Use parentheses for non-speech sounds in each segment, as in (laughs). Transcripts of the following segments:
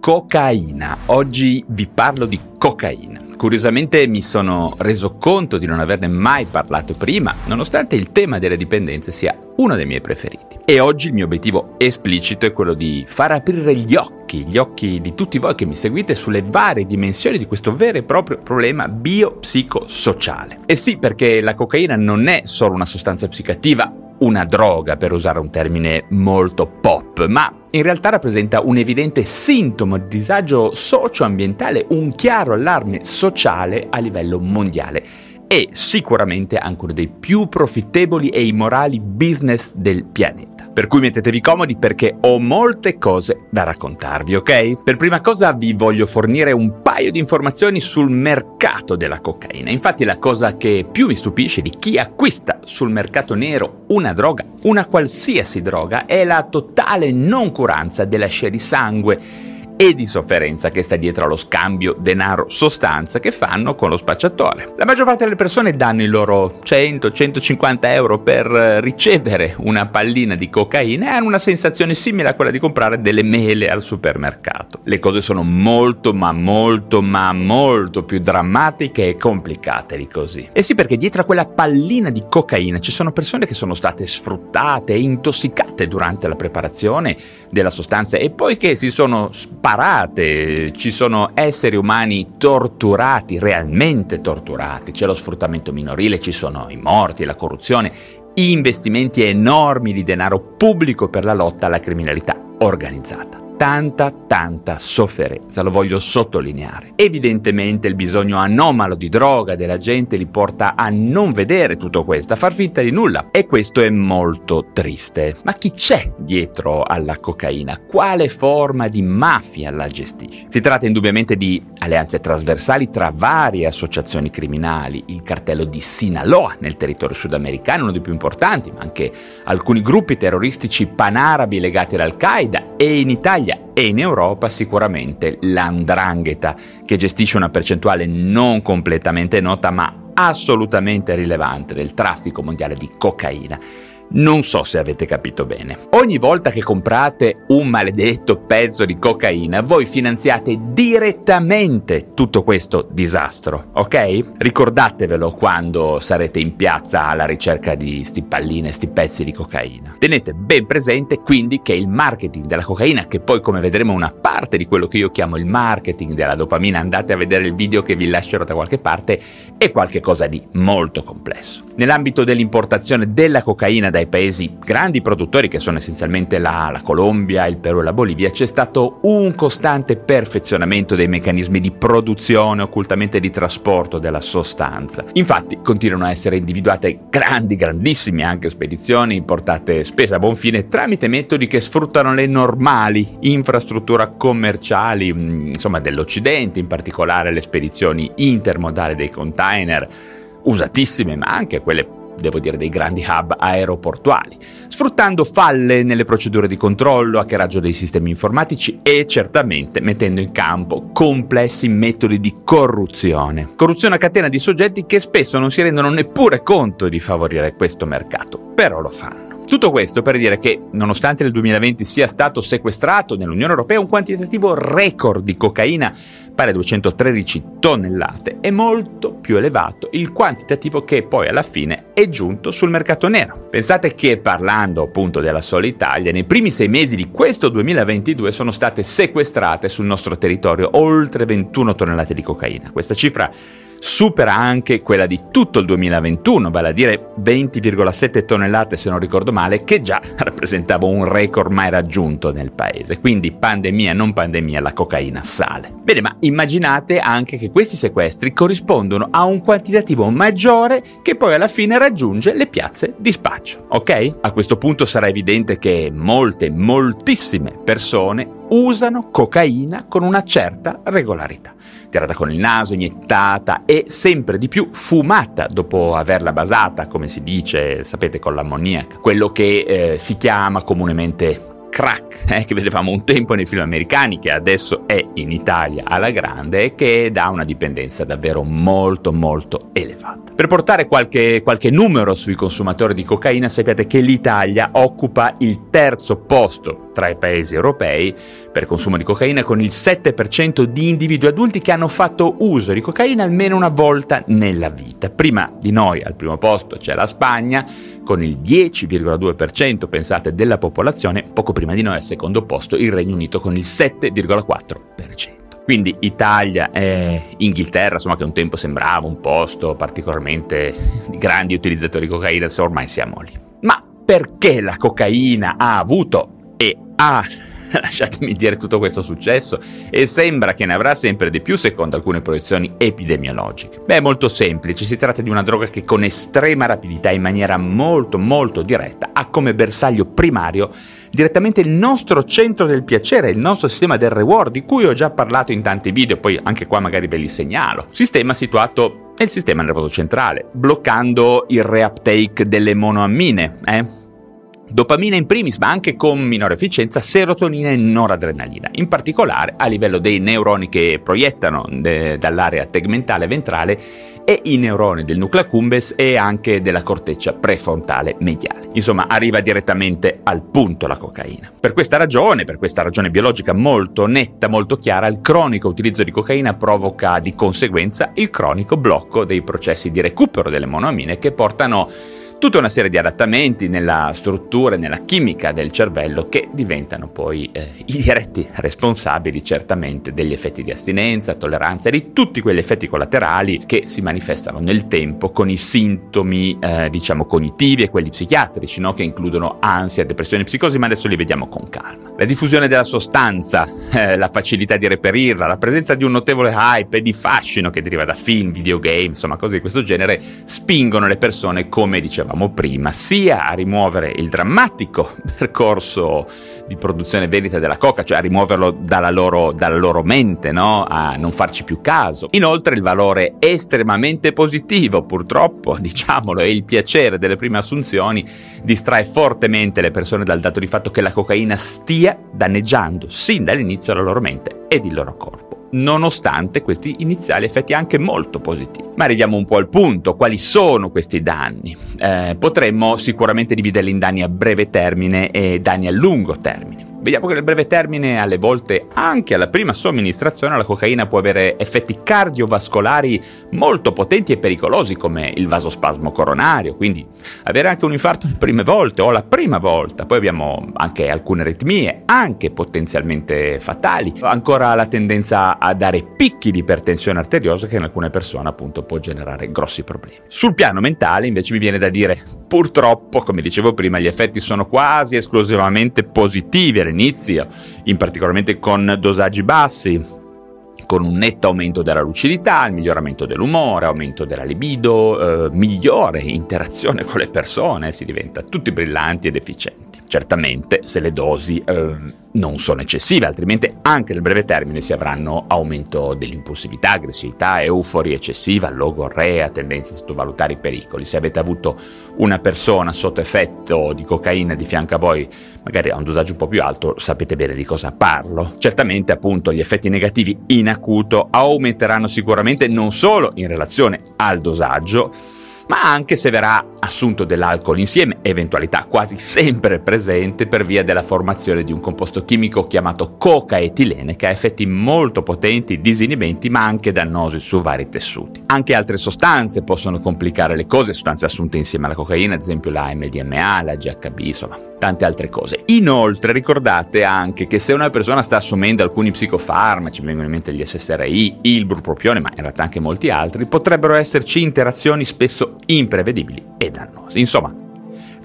Cocaina. Oggi vi parlo di cocaina. Curiosamente mi sono reso conto di non averne mai parlato prima, nonostante il tema delle dipendenze sia uno dei miei preferiti. E oggi il mio obiettivo esplicito è quello di far aprire gli occhi, gli occhi di tutti voi che mi seguite sulle varie dimensioni di questo vero e proprio problema biopsicosociale. E sì, perché la cocaina non è solo una sostanza psicativa, una droga, per usare un termine molto pop, ma in realtà rappresenta un evidente sintomo di disagio socio-ambientale, un chiaro allarme sociale a livello mondiale e sicuramente anche uno dei più profittevoli e immorali business del pianeta. Per cui mettetevi comodi perché ho molte cose da raccontarvi, ok? Per prima cosa vi voglio fornire un paio di informazioni sul mercato della cocaina. Infatti la cosa che più mi stupisce di chi acquista sul mercato nero una droga, una qualsiasi droga, è la totale noncuranza della scia di sangue e di sofferenza che sta dietro allo scambio denaro-sostanza che fanno con lo spacciatore. La maggior parte delle persone danno i loro 100-150 euro per ricevere una pallina di cocaina e hanno una sensazione simile a quella di comprare delle mele al supermercato. Le cose sono molto ma molto ma molto più drammatiche e complicate di così. E sì perché dietro a quella pallina di cocaina ci sono persone che sono state sfruttate e intossicate durante la preparazione della sostanza e poi che si sono sparate sparate, ci sono esseri umani torturati, realmente torturati, c'è lo sfruttamento minorile, ci sono i morti, la corruzione, investimenti enormi di denaro pubblico per la lotta alla criminalità organizzata tanta, tanta sofferenza, lo voglio sottolineare. Evidentemente il bisogno anomalo di droga della gente li porta a non vedere tutto questo, a far finta di nulla. E questo è molto triste. Ma chi c'è dietro alla cocaina? Quale forma di mafia la gestisce? Si tratta indubbiamente di alleanze trasversali tra varie associazioni criminali, il cartello di Sinaloa nel territorio sudamericano, uno dei più importanti, ma anche alcuni gruppi terroristici panarabi legati all'Al-Qaeda e in Italia e in Europa sicuramente l'andrangheta, che gestisce una percentuale non completamente nota ma assolutamente rilevante del traffico mondiale di cocaina. Non so se avete capito bene. Ogni volta che comprate un maledetto pezzo di cocaina, voi finanziate direttamente tutto questo disastro, ok? Ricordatevelo quando sarete in piazza alla ricerca di sti palline, sti pezzi di cocaina. Tenete ben presente quindi che il marketing della cocaina, che poi come vedremo una parte di quello che io chiamo il marketing della dopamina, andate a vedere il video che vi lascerò da qualche parte, è qualcosa di molto complesso. Nell'ambito dell'importazione della cocaina dai paesi grandi produttori, che sono essenzialmente la, la, Colombia, il Perù e la Bolivia, c'è stato un costante perfezionamento dei meccanismi di produzione, occultamente di trasporto della sostanza. Infatti continuano a essere individuate grandi, grandissime anche spedizioni portate spesso a buon fine tramite metodi che sfruttano le normali infrastrutture commerciali, mm, insomma, dell'Occidente, in particolare le spedizioni intermodali dei container usatissime, ma anche quelle devo dire dei grandi hub aeroportuali, sfruttando falle nelle procedure di controllo, hackeraggio dei sistemi informatici e certamente mettendo in campo complessi metodi di corruzione. Corruzione a catena di soggetti che spesso non si rendono neppure conto di favorire questo mercato, però lo fanno. Tutto questo per dire che, nonostante nel 2020 sia stato sequestrato nell'Unione Europea un quantitativo record di cocaina pari a 213 tonnellate, è molto più elevato il quantitativo che poi alla fine è giunto sul mercato nero. Pensate che parlando appunto della sola Italia, nei primi sei mesi di questo 2022 sono state sequestrate sul nostro territorio oltre 21 tonnellate di cocaina. Questa cifra supera anche quella di tutto il 2021, vale a dire 20,7 tonnellate se non ricordo male, che già (laughs) rappresentava un record mai raggiunto nel paese. Quindi pandemia, non pandemia, la cocaina sale. Bene, ma immaginate anche che questi sequestri corrispondono a un quantitativo maggiore che poi alla fine raggiunge le piazze di spaccio, ok? A questo punto sarà evidente che molte, moltissime persone usano cocaina con una certa regolarità tirata con il naso, iniettata e sempre di più fumata dopo averla basata, come si dice, sapete, con l'ammoniaca. Quello che eh, si chiama comunemente crack, eh, che vedevamo un tempo nei film americani, che adesso è in Italia alla grande e che dà una dipendenza davvero molto molto elevata. Per portare qualche, qualche numero sui consumatori di cocaina, sappiate che l'Italia occupa il terzo posto tra i paesi europei per consumo di cocaina con il 7% di individui adulti che hanno fatto uso di cocaina almeno una volta nella vita. Prima di noi al primo posto c'è la Spagna con il 10,2% pensate della popolazione, poco prima di noi al secondo posto il Regno Unito con il 7,4%. Quindi Italia e Inghilterra, insomma, che un tempo sembrava un posto particolarmente di grandi utilizzatori di cocaina, ormai siamo lì. Ma perché la cocaina ha avuto e ha (laughs) lasciatemi dire tutto questo successo e sembra che ne avrà sempre di più secondo alcune proiezioni epidemiologiche. Beh, è molto semplice, si tratta di una droga che con estrema rapidità, in maniera molto molto diretta, ha come bersaglio primario direttamente il nostro centro del piacere, il nostro sistema del reward, di cui ho già parlato in tanti video, poi anche qua magari ve li segnalo. Sistema situato nel sistema nervoso centrale, bloccando il reuptake delle monoammine, eh? Dopamina in primis, ma anche con minore efficienza, serotonina e noradrenalina, in particolare a livello dei neuroni che proiettano de- dall'area tegmentale ventrale e i neuroni del nucleo accumbens e anche della corteccia prefrontale mediale. Insomma, arriva direttamente al punto la cocaina. Per questa ragione, per questa ragione biologica molto netta, molto chiara, il cronico utilizzo di cocaina provoca di conseguenza il cronico blocco dei processi di recupero delle monoamine che portano tutta una serie di adattamenti nella struttura e nella chimica del cervello che diventano poi eh, i diretti responsabili certamente degli effetti di astinenza, tolleranza e di tutti quegli effetti collaterali che si manifestano nel tempo con i sintomi eh, diciamo cognitivi e quelli psichiatrici no? che includono ansia, depressione e psicosi ma adesso li vediamo con calma. La diffusione della sostanza, eh, la facilità di reperirla, la presenza di un notevole hype e di fascino che deriva da film, videogame, insomma cose di questo genere spingono le persone come dicevamo dicevamo prima, sia a rimuovere il drammatico (laughs) percorso di produzione e vendita della coca, cioè a rimuoverlo dalla loro, dalla loro mente, no? a non farci più caso. Inoltre il valore estremamente positivo, purtroppo, (laughs) diciamolo, e il piacere delle prime assunzioni distrae fortemente le persone dal dato di fatto che la cocaina stia danneggiando sin dall'inizio la loro mente ed il loro corpo nonostante questi iniziali effetti anche molto positivi. Ma arriviamo un po' al punto, quali sono questi danni? Eh, potremmo sicuramente dividerli in danni a breve termine e danni a lungo termine. Vediamo che nel breve termine, alle volte anche alla prima somministrazione, la cocaina può avere effetti cardiovascolari molto potenti e pericolosi, come il vasospasmo coronario, quindi avere anche un infarto le prime volte o la prima volta. Poi abbiamo anche alcune aritmie, anche potenzialmente fatali. Ancora la tendenza a dare picchi di ipertensione arteriosa che in alcune persone appunto può generare grossi problemi. Sul piano mentale invece mi viene da dire, purtroppo, come dicevo prima, gli effetti sono quasi esclusivamente positivi all'inizio, in particolarmente con dosaggi bassi, con un netto aumento della lucidità, il miglioramento dell'umore, aumento della libido, eh, migliore interazione con le persone, si diventa tutti brillanti ed efficienti. Certamente se le dosi eh, non sono eccessive, altrimenti anche nel breve termine si avranno aumento dell'impulsività, aggressività, euforia eccessiva, logorrea, tendenze a sottovalutare i pericoli. Se avete avuto una persona sotto effetto di cocaina di fianco a voi, magari a un dosaggio un po' più alto, sapete bene di cosa parlo. Certamente appunto gli effetti negativi in acuto aumenteranno sicuramente non solo in relazione al dosaggio, ma anche se verrà assunto dell'alcol insieme, eventualità quasi sempre presente per via della formazione di un composto chimico chiamato cocaetilene che ha effetti molto potenti, disinibenti ma anche dannosi su vari tessuti. Anche altre sostanze possono complicare le cose, sostanze assunte insieme alla cocaina, ad esempio la MDMA, la GHB, insomma, tante altre cose. Inoltre ricordate anche che se una persona sta assumendo alcuni psicofarmaci, mi vengono in mente gli SSRI, il brupropione, ma in realtà anche molti altri, potrebbero esserci interazioni spesso imprevedibili e dannose. Insomma,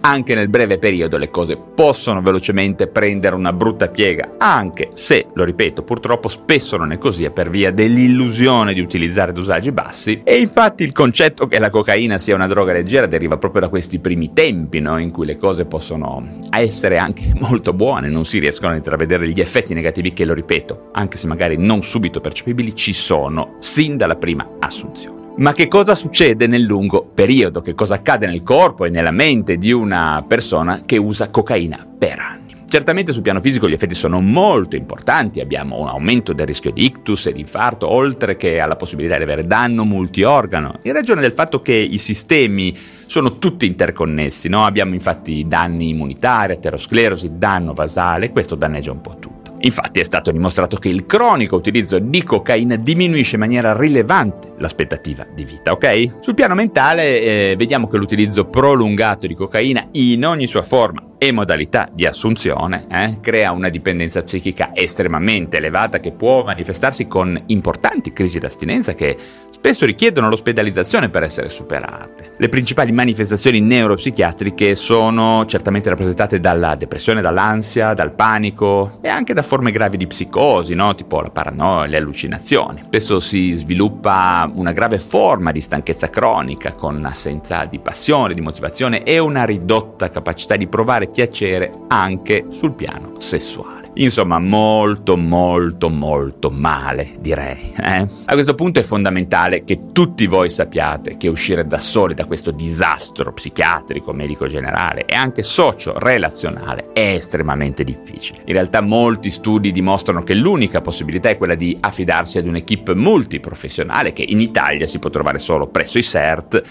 anche nel breve periodo le cose possono velocemente prendere una brutta piega, anche se, lo ripeto, purtroppo spesso non è così è per via dell'illusione di utilizzare dosaggi bassi e infatti il concetto che la cocaina sia una droga leggera deriva proprio da questi primi tempi no? in cui le cose possono essere anche (laughs) molto buone, non si riescono a intravedere gli effetti negativi che, lo ripeto, anche se magari non subito percepibili, ci sono sin dalla prima assunzione. Ma che cosa succede nel lungo periodo? Che cosa accade nel corpo e nella mente di una persona che usa cocaina per anni? Certamente sul piano fisico gli effetti sono molto importanti, abbiamo un aumento del rischio di ictus e di infarto, oltre che alla possibilità di avere danno multiorgano, in ragione del fatto che i sistemi sono tutti interconnessi, no? abbiamo infatti danni immunitari, aterosclerosi, danno vasale, questo danneggia un po' tutto. Infatti è stato dimostrato che il cronico utilizzo di cocaina diminuisce in maniera rilevante l'aspettativa di vita, ok? Sul piano mentale eh, vediamo che l'utilizzo prolungato di cocaina in ogni sua forma e modalità di assunzione eh, crea una dipendenza psichica estremamente elevata che può manifestarsi con importanti crisi d'astinenza che spesso richiedono l'ospedalizzazione per essere superate. Le principali manifestazioni neuropsichiatriche sono certamente rappresentate dalla depressione, dall'ansia, dal panico e anche da forme gravi di psicosi, no? tipo la paranoia, le allucinazioni. Spesso si sviluppa una grave forma di stanchezza cronica con assenza di passione, di motivazione e una ridotta capacità di provare piacere anche sul piano sessuale. Insomma, molto, molto, molto male, direi. Eh? A questo punto è fondamentale che tutti voi sappiate che uscire da soli da questo disastro psichiatrico, medico generale e anche socio-relazionale è estremamente difficile. In realtà molti studi dimostrano che l'unica possibilità è quella di affidarsi ad un'equipe multiprofessionale che in Italia si può trovare solo presso i CERT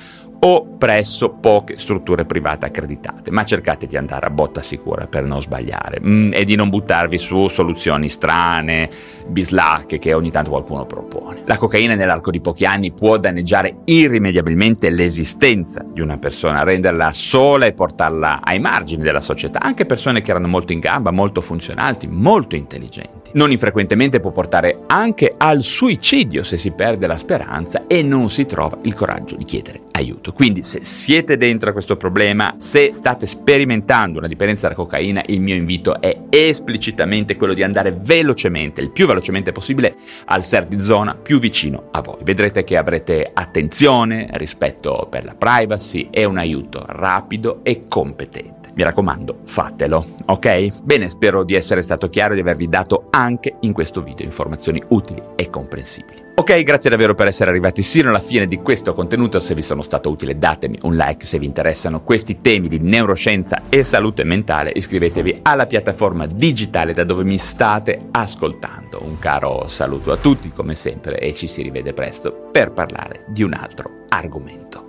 o presso poche strutture private accreditate, ma cercate di andare a botta sicura per non sbagliare mm, e di non buttarvi su soluzioni strane, bislacche che ogni tanto qualcuno propone. La cocaina nell'arco di pochi anni può danneggiare irrimediabilmente l'esistenza di una persona, renderla sola e portarla ai margini della società, anche persone che erano molto in gamba, molto funzionali, molto intelligenti. Non infrequentemente può portare anche al suicidio se si perde la speranza e non si trova il coraggio di chiedere aiuto. Quindi se siete dentro a questo problema, se state sperimentando una dipendenza da cocaina, il mio invito è esplicitamente quello di andare velocemente, il più velocemente possibile, al SER di zona più vicino a voi. Vedrete che avrete attenzione, rispetto per la privacy e un aiuto rapido e competente. Mi raccomando, fatelo, ok? Bene, spero di essere stato chiaro e di avervi dato anche in questo video informazioni utili e comprensibili. Ok, grazie davvero per essere arrivati sino alla fine di questo contenuto. Se vi sono stato utile, datemi un like se vi interessano questi temi di neuroscienza e salute mentale. Iscrivetevi alla piattaforma digitale da dove mi state ascoltando. Un caro saluto a tutti, come sempre, e ci si rivede presto per parlare di un altro argomento.